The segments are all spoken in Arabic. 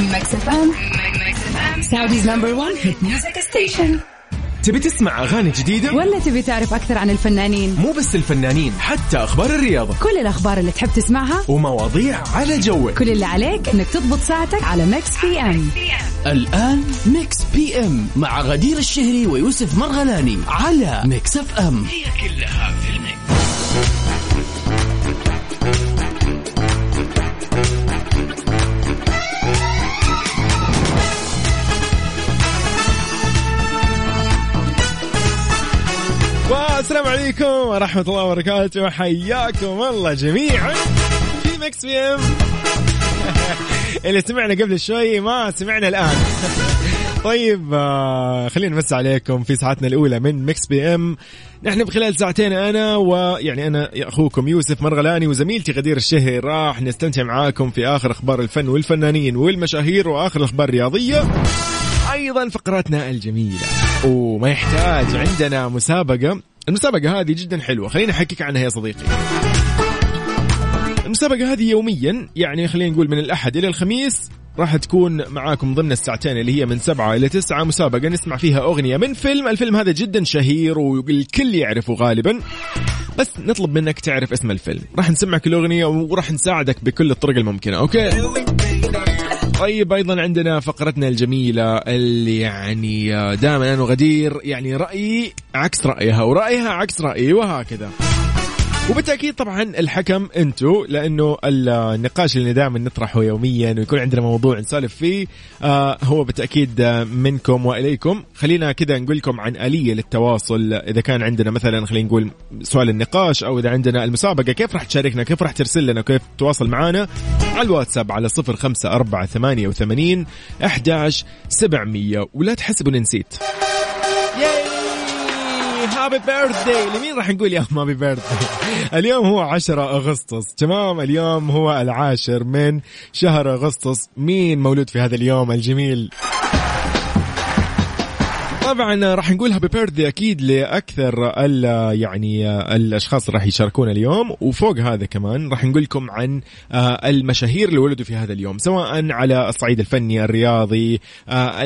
Mix FM Saudi's number 1 hit music station تبي تسمع أغاني جديدة؟ ولا تبي تعرف أكثر عن الفنانين؟ مو بس الفنانين حتى أخبار الرياضة. كل الأخبار اللي تحب تسمعها ومواضيع على ذوقك. كل اللي عليك إنك تضبط ساعتك على Mix PM الآن Mix PM مع غدير الشهري ويوسف مرغلاني على Mix FM هي كلها في والسلام عليكم ورحمة الله وبركاته. حياكم الله جميعا. في Mix PM. اللي سمعنا قبل شوي ما سمعنا الآن. طيب آه خلينا نمس عليكم في ساعتنا الأولى من Mix PM. نحن بخلال ساعتين أنا ويعني أنا أخوكم يوسف مرغلاني وزميلتي غدير الشهري راح نستمتع معاكم في آخر أخبار الفن والفنانين والمشاهير وآخر الأخبار الرياضية أيضا فقراتنا الجميلة. وما يحتاج عندنا مسابقة. المسابقة هذه جدا حلوة. خليني أحكيك عنها يا صديقي. المسابقة هذه يوميا يعني خلينا نقول من الأحد إلى الخميس راح تكون معاكم ضمن الساعتين اللي هي من سبعة إلى تسعة مسابقة. نسمع فيها أغنية من فيلم. الفيلم هذا جدا شهير والكل يعرفه غالبا. بس نطلب منك تعرف اسم الفيلم. راح نسمعك الأغنية وراح نساعدك بكل الطرق الممكنة أوكي؟ طيب أيضا عندنا فقرتنا الجميلة اللي يعني دائما أنا وغدير يعني رأيي عكس رأيها ورأيها عكس رأيي وهكذا. وبالتأكيد طبعا الحكم انتو لأنه النقاش اللي دائما نطرحه يوميا ويكون عندنا موضوع نسولف فيه آه هو بالتأكيد منكم وإليكم. خلينا كذا نقول لكم عن آلية للتواصل. إذا كان عندنا مثلا خلينا نقول سؤال النقاش أو إذا عندنا المسابقة كيف راح تشاركنا؟ كيف راح ترسل لنا؟ كيف تتواصل معنا على الواتساب على صفر خمسة أربعة ثمانية وثمانين أحداش سبعمية. ولا تحسبوا نسيت. happy birthday لمين راح نقول يوم happy birthday اليوم هو 10 أغسطس. تمام؟ اليوم هو العاشر من شهر أغسطس. مين مولود في هذا اليوم الجميل؟ طبعا راح نقول happy birthday أكيد لأكثر ال يعني الأشخاص راح يشاركونا اليوم وفوق هذا كمان راح نقول لكم عن آه، المشاهير اللي ولدوا في هذا اليوم سواء على الصعيد الفني الرياضي آه،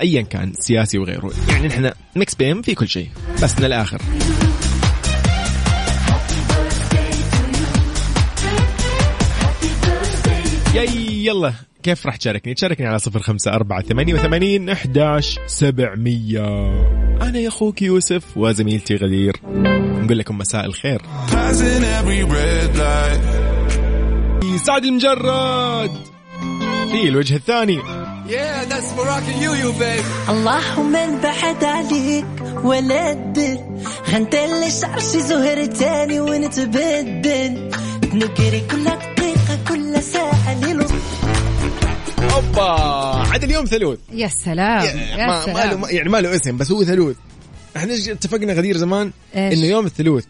ايا كان سياسي وغيره. يعني نحن ميكس بيم في كل شيء بس من الآخر. يلا. كيف راح تشاركني؟ تشاركني على صفر خمسة أربعة ثمانية وثمانين أحداش سبعمية. أنا يا أخوك يوسف وزميلتي غدير نقول لكم مساء الخير. سعد المجرد. في الوجه الثاني. Yeah, that's Moroccan you, you babe. اللهم من بعد عليك ولا تدل غنت اللي شعرشي زهر تاني ونتبدل. نجري كل أوبا. عاد اليوم ثلوث يا سلام يا ما, ما سلام. له يعني ما له اسم بس هو ثلوث إحنا اتفقنا غدير زمان؟ إنه يوم الثلوث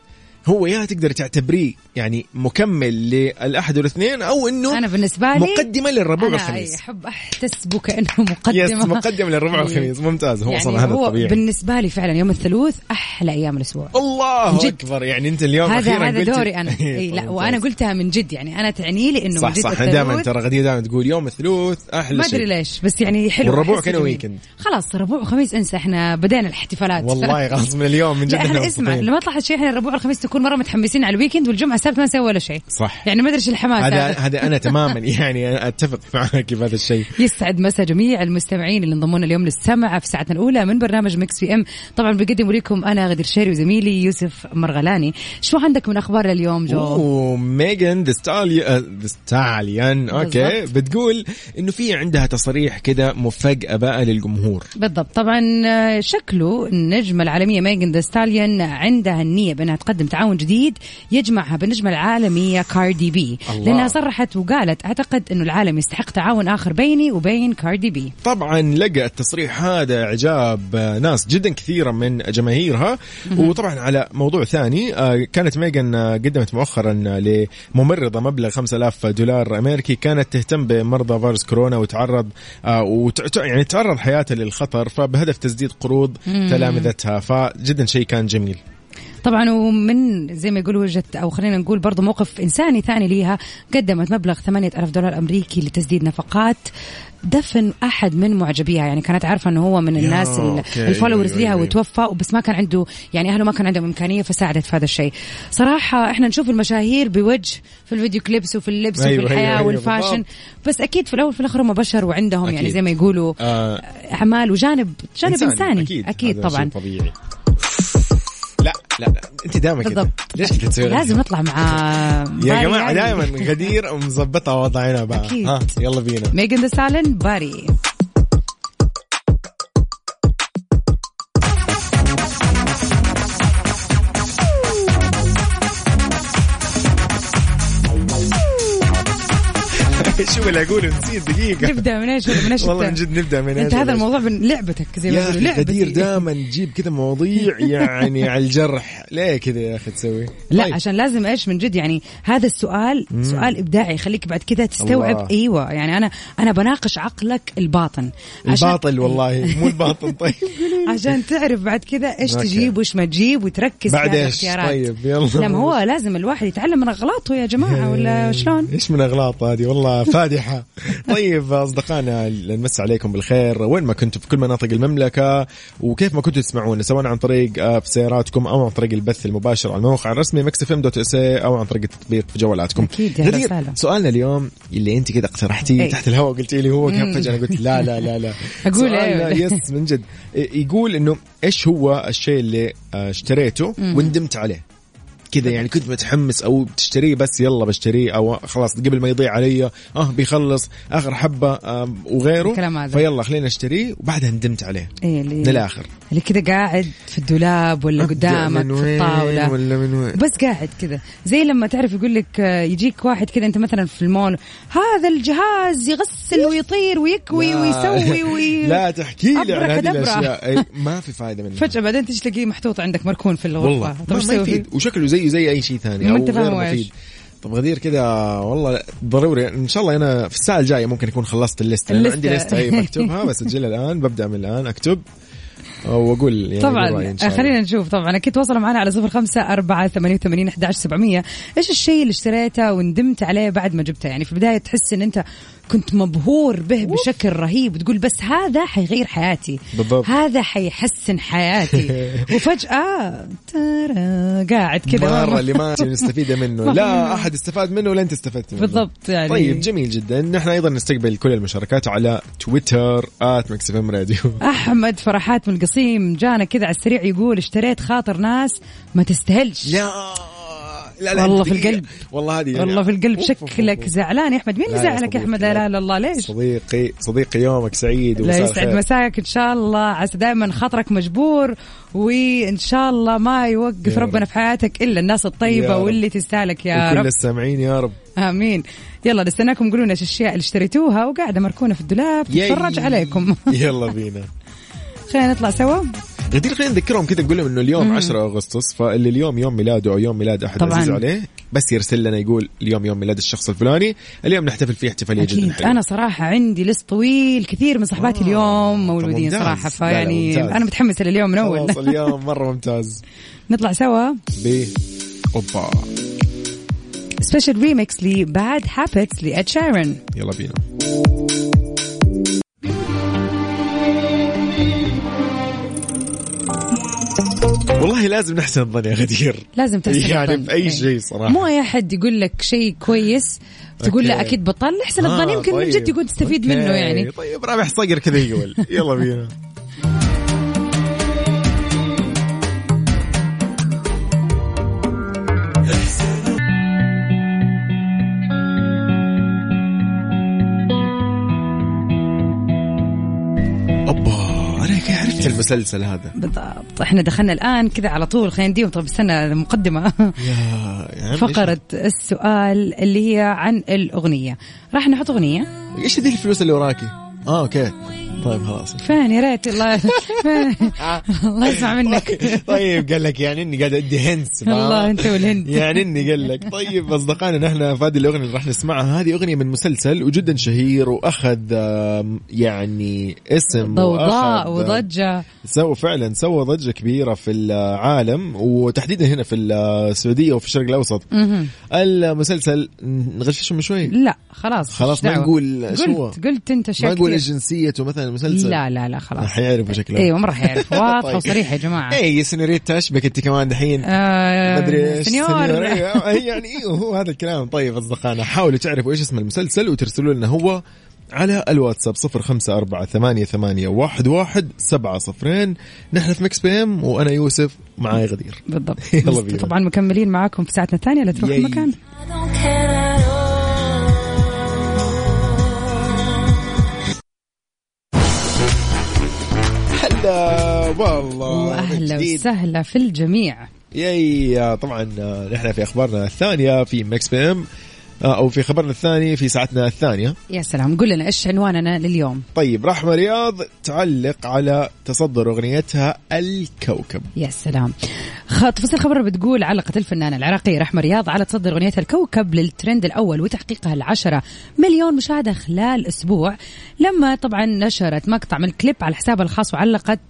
هو يا تقدر تعتبريه يعني مكمل للأحد والاثنين أو إنه أنا بالنسبة لي مقدمة للربوع والخميس. أحب احتسبه كانه مقدمة. يس مقدم للربع والخميس. ممتاز. هو يعني أصلا هذا هو الطبيعي. بالنسبة لي فعلا يوم الثلوث أحلى أيام الأسبوع. الله جد. أكبر. يعني أنت اليوم هذا هذا دوري أنا. اي لا. وأنا قلتها من جد. يعني أنا تعني لي إنه صح صح. دائما ترى غدير دائما تقول يوم الثلوث أحلى ما أدري ليش بس يعني حلو. والربوع جميل. weekend. خلاص ربوع وخميس انسى إحنا بدينا الاحتفالات. والله غص من اليوم من جد لا إحنا اسمع. لما طلعت شيء إحنا الربوع والخميس تكون مرة متحمسين على ال weekend والجمعة السبت ما نسوي ولا شيء. صح. يعني ما أدري إيش الحماس. هذا هذا هذا أنا تماما يعني أتفق معك بهذا الشيء. يسعد مسا جميع المستمعين اللي انضمونا اليوم للسمع في ساعتنا الأولى من برنامج Mix PM طبعا بقدم لكم أنا غدير الشهري وزميلي يوسف مرغلاني. شو عندك من أخبار اليوم جو؟ وميغان ذا ستاليان okay بالضبط. بتقول إنه في عندها تصريح كذا مفاجأة بقى للجمهور. بالضبط. طبعا آه، شكله النجمة العالمية ميغان ذا ستاليون عندها النية بأنها تقدم تعاون جديد يجمعها بالنجمة العالمية كاردي بي الله. لأنها صرحت وقالت أعتقد أنه العالم يستحق تعاون آخر بيني وبين كاردي بي طبعا لقى التصريح هذا إعجاب ناس جدا كثيرة من جماهيرها. وطبعا على موضوع ثاني آه، كانت ميغان آه، قدمت مؤخرا لممرضة مبلغ 5000 دولار أمريكي. كانت تهتم بمرضى فيروس كورونا وتعرض آه، وت... يعني تعرض حياتها للخطر فبهدف تسديد قروض تلامذتها. فجدا شيء كان جميل. طبعا ومن زي ما يقولوا وجهه أو خلينا نقول برضو موقف إنساني ثاني ليها قدمت مبلغ 8000 دولار أمريكي لتسديد نفقات دفن أحد من معجبيها يعني كانت عارفة إنه هو من الناس ال- okay. ال followers أيوة، ليها أيوة. وتوفى بس ما كان عنده يعني أهله ما كان عندهم إمكانية فساعدت في هذا الشيء صراحة إحنا نشوف المشاهير بوجه في ال video clips وفي اللبس أيوة، وفي الحياة أيوة، أيوة، وال fashion. بس أكيد في الأول وفي الآخر هم بشر وعندهم يعني أكيد. زي ما يقولوا آه أعمال وجانب جانب إنساني, أكيد أكيد هذا طبعا طبيعي لا لا لا انت دائما كذا. ليش كذا تسوي لازم نطلع مع يا جماعة يعني. دائما غدير مظبطه وضعنا بقى أكيد. ها يلا بينا ميجن ذا ستاليون Body شو اللي أقوله؟ نسيت دقيقة. نبدأ من إيش؟ من إيش والله؟ من جد نبدأ من أنت إيش؟ هذا؟ الموضوع من لعبتك زي ما يقولوا لعبتي. غدير دائما تجيب كذا مواضيع يعني على الجرح. ليه كذا يا أخي تسوي لا طيب. عشان لازم إيش من جد يعني هذا السؤال سؤال إبداعي يخليك بعد كذا تستوعب الله. إيوه يعني أنا أنا بناقش عقلك الباطن عشان- الباطل والله مو الباطن طيب عشان تعرف بعد كذا إيش. تجيب وإيش ما تجيب وتركز بعد؟ الاختيارات طيب، يلا. لا ما هو لازم الواحد يتعلم من أغلاطه يا جماعة ولا شلون؟ إيش من أغلاط هذه والله فادحة طيب أصدقائنا نمس عليكم بالخير وين ما كنتم في كل مناطق المملكة وكيف ما كنتوا تسمعونا سواء عن طريق سياراتكم أو عن طريق البث المباشر على الموقع الرسمي Mix FM dot SA أو عن طريق التطبيق في جوالاتكم هلا غدير،. سؤالنا اليوم اللي أنت كذا اقترحتيه إيه. تحت الهواء قلتي لي هو كان فجأة أنا قلت لا لا لا لا سؤالنا إيه؟ yes من جد يقول إنه إيش هو الشيء اللي آه، اشتريته وندمت عليه كذا يعني كنت متحمس أو بتشتريه بس يلا بشتريه أو خلاص قبل ما يضيع علي. آه بيخلص آخر حبة وغيره. الكلام هذا. فيلا خلينا نشتريه وبعدها ندمت عليه. إيه اللي من الآخر اللي كذا قاعد في الدولاب ولا قدامك في الطاولة. ولا من وين؟ بس قاعد كذا. زي لما تعرف يقول لك آه، يجيك واحد كذا أنت مثلا في المول هذا الجهاز يغسل ويطير ويكوي لا. ويسوي وي... لا تحكي لي عن هذه. الأشياء. أي ما في فائده منها. فجأة بعدين تجي تلاقيه محطوط عندك مركون في الغرفة. والله. ما, ما؟ يفيد. وشكله زيه زي أي شيء ثاني أو أنت غير إيش. مفيد طب غدير كذا والله ضروري. إن شاء الله أنا في الساعة الجاية ممكن اكون خلصت أنا الليستة. عندي لسته أي بكتبها بسجلها الآن ببدأ من الآن أكتب وأقول يعني طبعا. إن. خلينا نشوف. طبعا أكيد تواصلوا معنا على صفر خمسة أربعة ثمانية وثمانين أحد سبعمية. إيش الشيء اللي اشتريته وندمت عليه بعد ما جبته؟ يعني في البداية تحس إن أنت كنت مبهور به بشكل رهيب. وتقول بس هذا حيغير حياتي. بالضبط. هذا حيحسن حياتي. وفجأة ترى قاعد كذا. مرة اللي ما نستفيد منه. لا. أحد استفاد منه ولا أنت استفدت منه. بالضبط يعني. طيب جميل جدا. نحن أيضا نستقبل كل المشاركات على تويتر at Mix FM Radio. أحمد فرحات من القصيم جانا كذا على السريع يقول اشتريت خاطر ناس ما تستاهلش. يا لا لا والله في. القلب. والله هذه يعني والله في القلب شكلك. زعلان يا أحمد مين لا يا زعلك يا أحمد لا الا الله ليش صديقي صديقي يومك سعيد لا يسعد. مساك إن شاء الله عسى دائما خاطرك مجبور وإن شاء الله ما يوقف ربنا رب. في حياتك إلا الناس الطيبة. واللي تستاهلك يا رب السامعين يا رب آمين يلا نستناكم قولوا لنا إيش الأشياء اللي اشتريتوها وقاعدة مركونة في الدولاب. تتفرج عليكم يلا بينا خلينا نطلع سوا غدير خلينا نذكرهم كذا نقول لهم إنه اليوم 10 أغسطس فاللي اليوم يوم ميلاده أو يوم ميلاد أحد طبعاً. عزيز عليه بس يرسل لنا يقول اليوم يوم ميلاد الشخص الفلاني اليوم نحتفل فيه احتفالية جدا حلوة. أنا صراحة عندي لست طويل كثير من صحباتي آه، اليوم مولودين. صراحة فيعني. أنا متحمسه لليوم من أول. خلاص اليوم مرة ممتاز. نطلع سوا. ب أوبا. special remix ل Bad Habits ل Ed Sheeran يلا بينا. والله لازم نحسن الظن يا غدير لازم تحسن يعني الظن. بأي إيه. شيء صراحة مو أي حد يقول لك شيء كويس تقول له. أكيد بطل احسن الظن آه، يمكن من طيب. جد يكون تستفيد okay. منه يعني طيب رابح صقر كذا يقول يلا بينا اوبا كيف عرفت المسلسل هذا. بالضبط. إحنا دخلنا الآن كذا على طول خلينا نديهم طب استنى مقدمة. عم فقرة السؤال اللي هي عن الأغنية. راح نحط أغنية. إيش إيش ذي الفلوس اللي وراكي؟ آه أوكي. طيب خلاص. فين؟ يا ريت. الله الله يسمع منك. طيب قال لك يعني إني قاعد أدي هنس الله أنت والهند يعني إني قال لك. طيب أصدقائنا نحن في هذه الأغنية اللي راح نسمعها. هذه أغنية من مسلسل وجدا شهير وأخذ يعني اسم ضوضاء وأخذ- وضجة. سوى فعلا سوى ضجة كبيرة في العالم وتحديدا هنا في السعودية وفي الشرق الأوسط. المسلسل نغششهم شوي؟ لا خلاص خلاص ما؟ نقول شو قلت قلت أنت ما اشياء نقول جنسيته مثلا المسلسل لا لا لا خلاص. حيعرفوا شكله أيوه ما راح يعرف واضحة طيب. وصريحة يا جماعة. اي سنوريتا اشبك أنت كمان دحين. آه، مدري إيش. señor أيوة، يعني أيوه هو هذا الكلام. طيب أصدقائنا حاولوا تعرفوا إيش اسم المسلسل وترسلوا لنا هو على الواتساب صفر خمسة أربعة ثمانية, ثمانية واحد, واحد سبعة صفرين. نحن في Mix PM وأنا يوسف معاي غدير. بالضبط. يلا بس بينا. طبعا مكملين معاكم في ساعتنا الثانية. لا تروح. مكان. هلا والله وأهلا. وسهلا في الجميع. yay طبعا آه، نحن في أخبارنا الثانية في Mix PM آه، أو في خبرنا الثاني في ساعتنا الثانية. يا سلام. قل لنا إيش عنواننا لليوم؟ طيب رحمة رياض تعلق على تصدر أغنيتها الكوكب. يا سلام. تفاصيل الخبر بتقول علقت الفنانة العراقية رحمة رياض على تصدر أغنيتها الكوكب للترند الأول وتحقيقها العشرة مليون مشاهدة خلال أسبوع. لما طبعا نشرت مقطع من كليب على حسابها الخاص وعلقت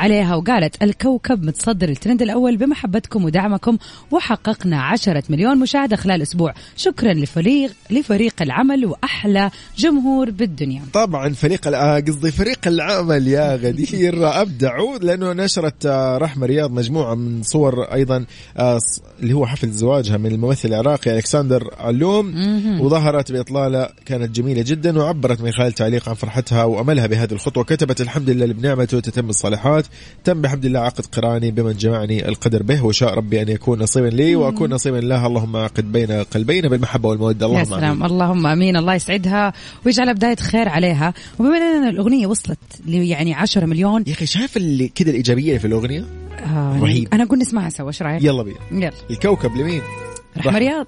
عليها وقالت الكوكب متصدر الترند الأول بمحبتكم ودعمكم وحققنا عشرة مليون مشاهدة خلال أسبوع. شكرا لفريق لفريق العمل وأحلى جمهور بالدنيا. طبعا فريق آه، قصدي فريق العمل يا غدير. ابدعوا لأنه نشرت آه، رحمة رياض مجموعة من صور أيضا آه، اللي هو حفل زواجها من الممثل العراقي ألكسندر علوم. وظهرت بإطلالة كانت جميلة جدا وعبرت من خلال تعليق عن فرحتها وأملها بهذه الخطوة. كتبت الحمد لله بنعمته تتم الصالحات. تم بحمد الله عقد قراني بمن جمعني القدر به وشاء ربي أن يكون نصيبا لي وأكون نصيبا له. اللهم عقد بين قلبينا بالمحبة والمودة. يا اللهم سلام. آمين. اللهم آمين. الله يسعدها ويجعلها بداية خير عليها. وبما ان الأغنية وصلت يعني 10 مليون. يا أخي شايف اللي كذا الإيجابية اللي في الأغنية؟ آه رهيب. أنا أقول نسمعها سوا إيش رأيك؟ يلا بينا. يلا. الكوكب لمين؟ رحمه رياض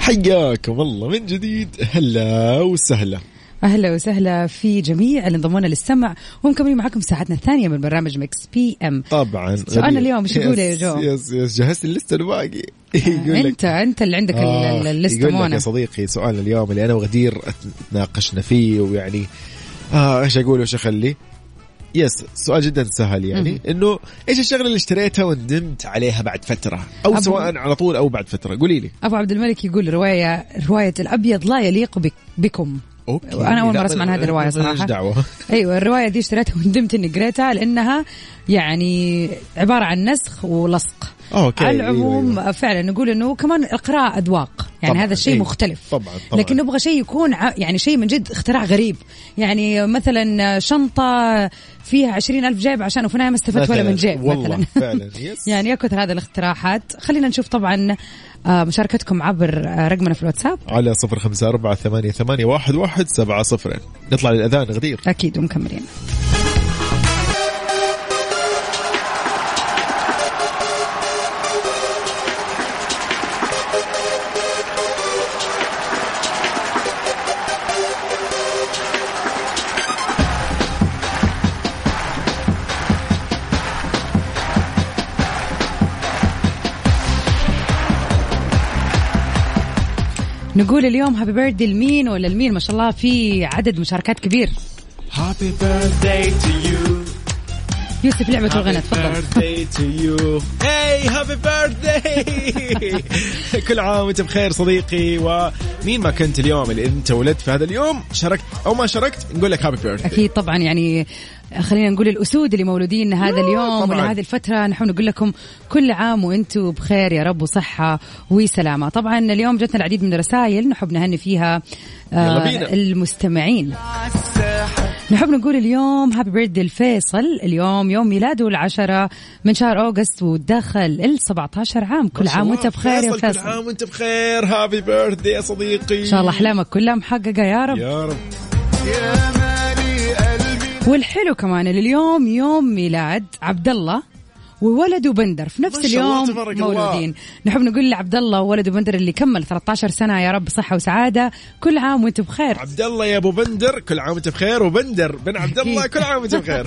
حياكم الله من جديد. هلا وسهلا. أهلا وسهلا في جميع اللي انضمونا للسمع. ومكملين معكم ساعتنا الثانية من برنامج Mix PM طبعا سؤالنا. اليوم إيش يقول يا جو؟ yes yes جهزت اللسته الباقي. يقول لك انت أنت اللي عندك آه، ال- الليسته يقول لك يا صديقي سؤالنا اليوم اللي أنا وغدير تناقشنا فيه ويعني آه إيش أقول وإيش أخلي؟ yes سؤال جدا سهل يعني. إنه إيش الشغلة اللي اشتريتها وندمت عليها بعد فترة؟ أو أبو- سواء على طول أو بعد فترة قولي لي. أبو عبد الملك يقول رواية رواية الأبيض لا يليق بك بكم. okay. وأنا أول مرة لا، أسمع عن هذه الرواية ماليش صراحة. دعوة. أيوه الرواية دي اشتريتها وندمت إني قريتها لأنها يعني عبارة عن نسخ ولصق. okay على العموم أيوة،. فعلا نقول إنه كمان القراءه أذواق. يعني طبعاً، هذا الشيء أيوة. مختلف. طبعاً، طبعاً. لكن نبغى شيء يكون ع- يعني شيء من جد اختراع غريب. يعني مثلا شنطة فيها عشرين ألف جيب عشان وفي النهاية ما استفدت ولا من جيب والله مثلا. فعلا yes يعني يا كثر هذه الاختراعات خلينا نشوف طبعا آه، مشاركتكم عبر آه، رقمنا في الواتساب. على صفر خمسة أربعة ثمانية, ثمانية واحد, واحد سبعة صفرين نطلع للأذان غدير. أكيد ومكملين. نقول اليوم هابي بيرثدي لمين؟ ولا لمين ما شاء الله في عدد مشاركات كبير. Happy birthday to you. يوسف لعبة الغنى تفضل. Birthday to you. Hey happy birthday. كل عام وانت بخير صديقي. ومين ما كنت اليوم اللي انت ولدت في هذا اليوم شاركت أو ما شاركت نقول لك هابي birthday. أكيد طبعا يعني خلينا نقول الأسود اللي مولودين هذا اليوم طبعاً. ولا هذه الفترة نحن نقول لكم كل عام وأنتم بخير يا رب وصحة وسلامة. طبعا اليوم جتنا العديد من الرسائل نحب نهني فيها آه، يلا بينا. المستمعين. نحب نقول اليوم هابي بيرثدي الفيصل اليوم يوم ميلاده العشرة من شهر أوغست ودخل ال 17 عام. كل عام. وانت بخير يا كل فيصل. عام وانت بخير. هابي birthday يا صديقي. إن شاء الله أحلامك كلها محققة يا رب. يا رب. يا مالي قلبي والحلو كمان اليوم يوم ميلاد عبد الله. وولد وبندر. في نفس اليوم. مولودين. نحب نقول لعبد الله وولد وبندر اللي كمل 13 سنة. يا رب صحة وسعادة. كل عام وأنتم بخير. عبد الله يا أبو بندر كل عام وانت بخير. وبندر بن عبد الله كل عام وانت بخير.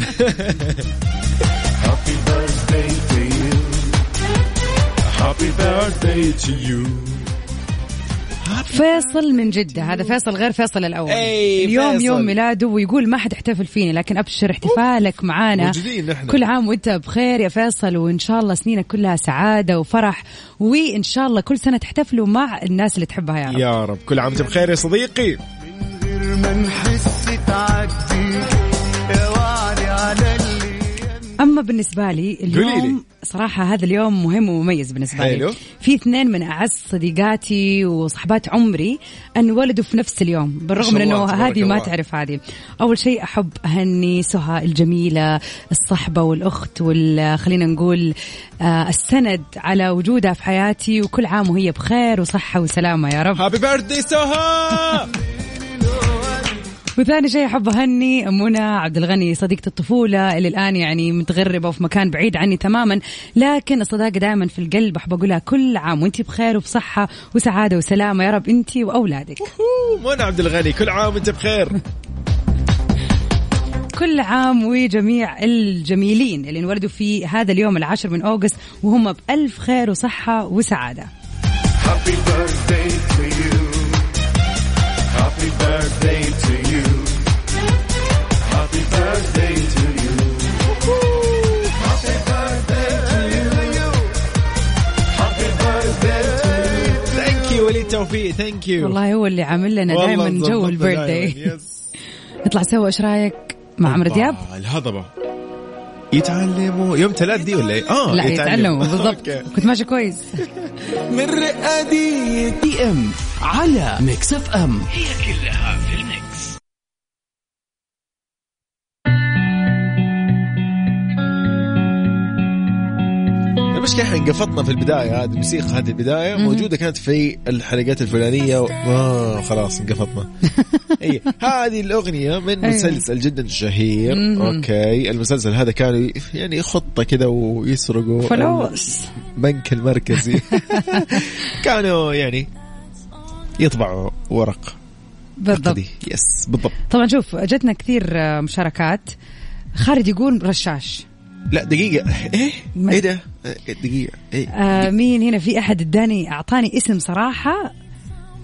Happy birthday to you. فيصل من جدة. هذا فيصل غير فيصل الأول. أي اليوم فيصل. يوم ميلاده ويقول ما حد احتفل فيني لكن أبشر احتفالك معانا. كل عام وأنت بخير يا فيصل وإن شاء الله سنينك كلها سعادة وفرح وإن شاء الله كل سنة تحتفلوا مع الناس اللي تحبها يا رب. يا رب. كل عام وأنت بخير يا صديقي. غير ما نحس تعدي على اللي أما بالنسبة لي. اليوم صراحة هذا اليوم مهم ومميز بالنسبة حلو. لي في اثنين من أعز صديقاتي وصحبات عمري أن ولدوا في نفس اليوم بالرغم من أنه هذه ما. تعرف هذه أول شيء أحب أهني سهى الجميلة الصحبة والأخت وال خلينا نقول آه، السند على وجودها في حياتي وكل عام وهي بخير وصحة وسلامة يا رب هابي بيرثدي سهى وثاني شيء أحب أهني منى عبد الغني صديقة الطفولة اللي الآن يعني متغربة وفي مكان بعيد عني تماما لكن الصداقة دائما في القلب أحب أقولها كل عام وانت بخير وبصحة وسعادة وسلامة يا رب انت وأولادك. منى عبد الغني كل عام وأنت بخير. كل عام وجميع الجميلين اللي انولدوا في هذا اليوم العاشر من أوغست وهم بألف خير وصحة وسعادة. Happy birthday توفيق ثانك يو والله هو اللي عامل لنا دائما جو ال birthday نطلع سوا إيش رأيك؟ مع عمرو دياب؟ الهضبة. يتعلموا يوم ثلاث دي ولا إيه؟ آه لا يتعلموا. بالضبط. كنت ماشي كويس. من رقادي PM على Mix FM. المشكلة إحنا انقفطنا في البداية هذه الموسيقى هذه البداية موجودة كانت في الحلقات الفلانية و... آه خلاص انقفطنا اي هذه الأغنية من أيوة. مسلسل جدا شهير. okay المسلسل هذا كانوا يعني خطة كده ويسرقوا فلوس البنك المركزي. كانوا يعني يطبعوا ورق. بالضبط. عقدي yes بالضبط. طبعا شوف جتنا كثير مشاركات. خالد يقول رشاش. لا دقيقة. إيه؟ ما- إيه ده؟ إيه، دقيقة. إيه؟ آه مين هنا في أحد اداني أعطاني اسم صراحة؟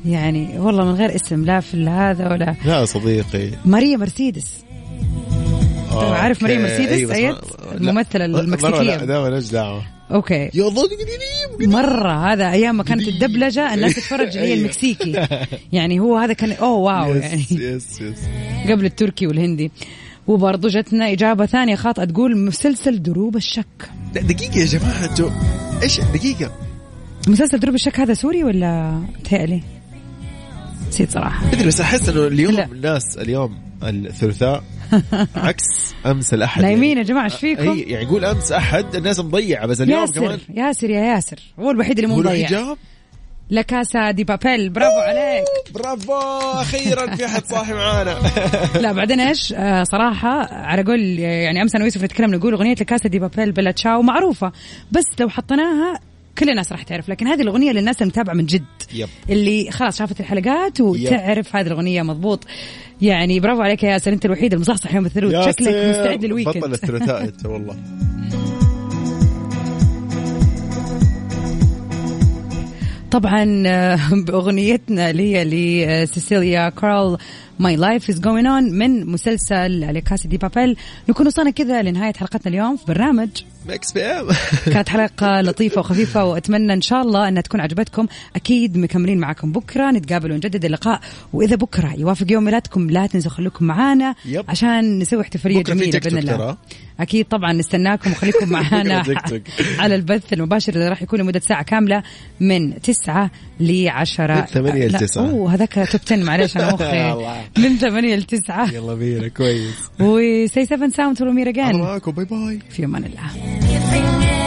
يعني والله من غير اسم لا في هذا ولا. لا صديقي. ماريا مرسيدس. آه، عارف okay. مرسيدس؟ أيوة،؟ ما- لا. الممثلة مرة المكسيكية. لا ده مالوش دعوة. okay. يا الله مرة هذا أيام ما كانت الدبلجة الناس تتفرج اللي هي أيوة. المكسيكي. يعني هو هذا كان أوه wow يعني. yes yes yes قبل التركي والهندي. وبرضه جتنا إجابة ثانية خاطئة تقول مسلسل دروب الشك. دقيقة يا جماعة أنتوا إيش دقيقة؟ مسلسل دروب الشك هذا سوري ولا تهيألي نسيت صراحة. أدري بس أحس إنه اليوم لا. الناس اليوم الثلاثاء عكس أمس الأحد. نايمين يا جماعة إيش فيكم؟ أي يعني يقول أمس أحد الناس مضيعة بس اليوم ياسر كمان. ياسر يا ياسر. هو الوحيد اللي مو هو الوحيد مضيع. جاب La Casa de Papel. برافو عليك. برافو أخيرا في أحد صاحي معانا. لا بعدين إيش؟ آه صراحة على قول يعني أمس أنا ويوسف نتكلم نقول أغنية لكاسا دي بابيل بلا تشاو معروفة. بس لو حطيناها كل الناس راح تعرف لكن هذه الأغنية للناس اللي متابعه من جد. يب. اللي خلاص شافت الحلقات وتعرف هذه الأغنية مضبوط. يعني برافو عليك يا ياسر أنت الوحيد المصحصح يوم الثلاث. ياسر، شكلك مستعد بطل للويكند الثلاثاء أنت والله. طبعا آه، بأغنيتنا اللي هي لسيسيليا كرول My Life Is Going On من مسلسل La Casa de Papel. نكون وصلنا كذا لنهاية حلقتنا اليوم في برنامج. Mix PM كانت حلقة لطيفة وخفيفة وأتمنى إن شاء الله أنها تكون عجبتكم. أكيد مكملين معكم بكرة نتقابل ونجدد اللقاء. وإذا بكرة يوافق يوم ميلادكم لا تنسوا خليكم معانا. عشان نسوي تيك توك بإذن الله. أكيد طبعا نستناكم وخليكم توك. على البث المباشر اللي راح يكون لمدة ساعة كاملة من 9 ل 10 من 8 ل 9. أوه هذاك توب 10 معلش أنا مخي الله. من 8 ل 9 يلا بينا كويس. وسي 7 ساوند تو مير أنا اجين معاكم باي باي في أمان الله.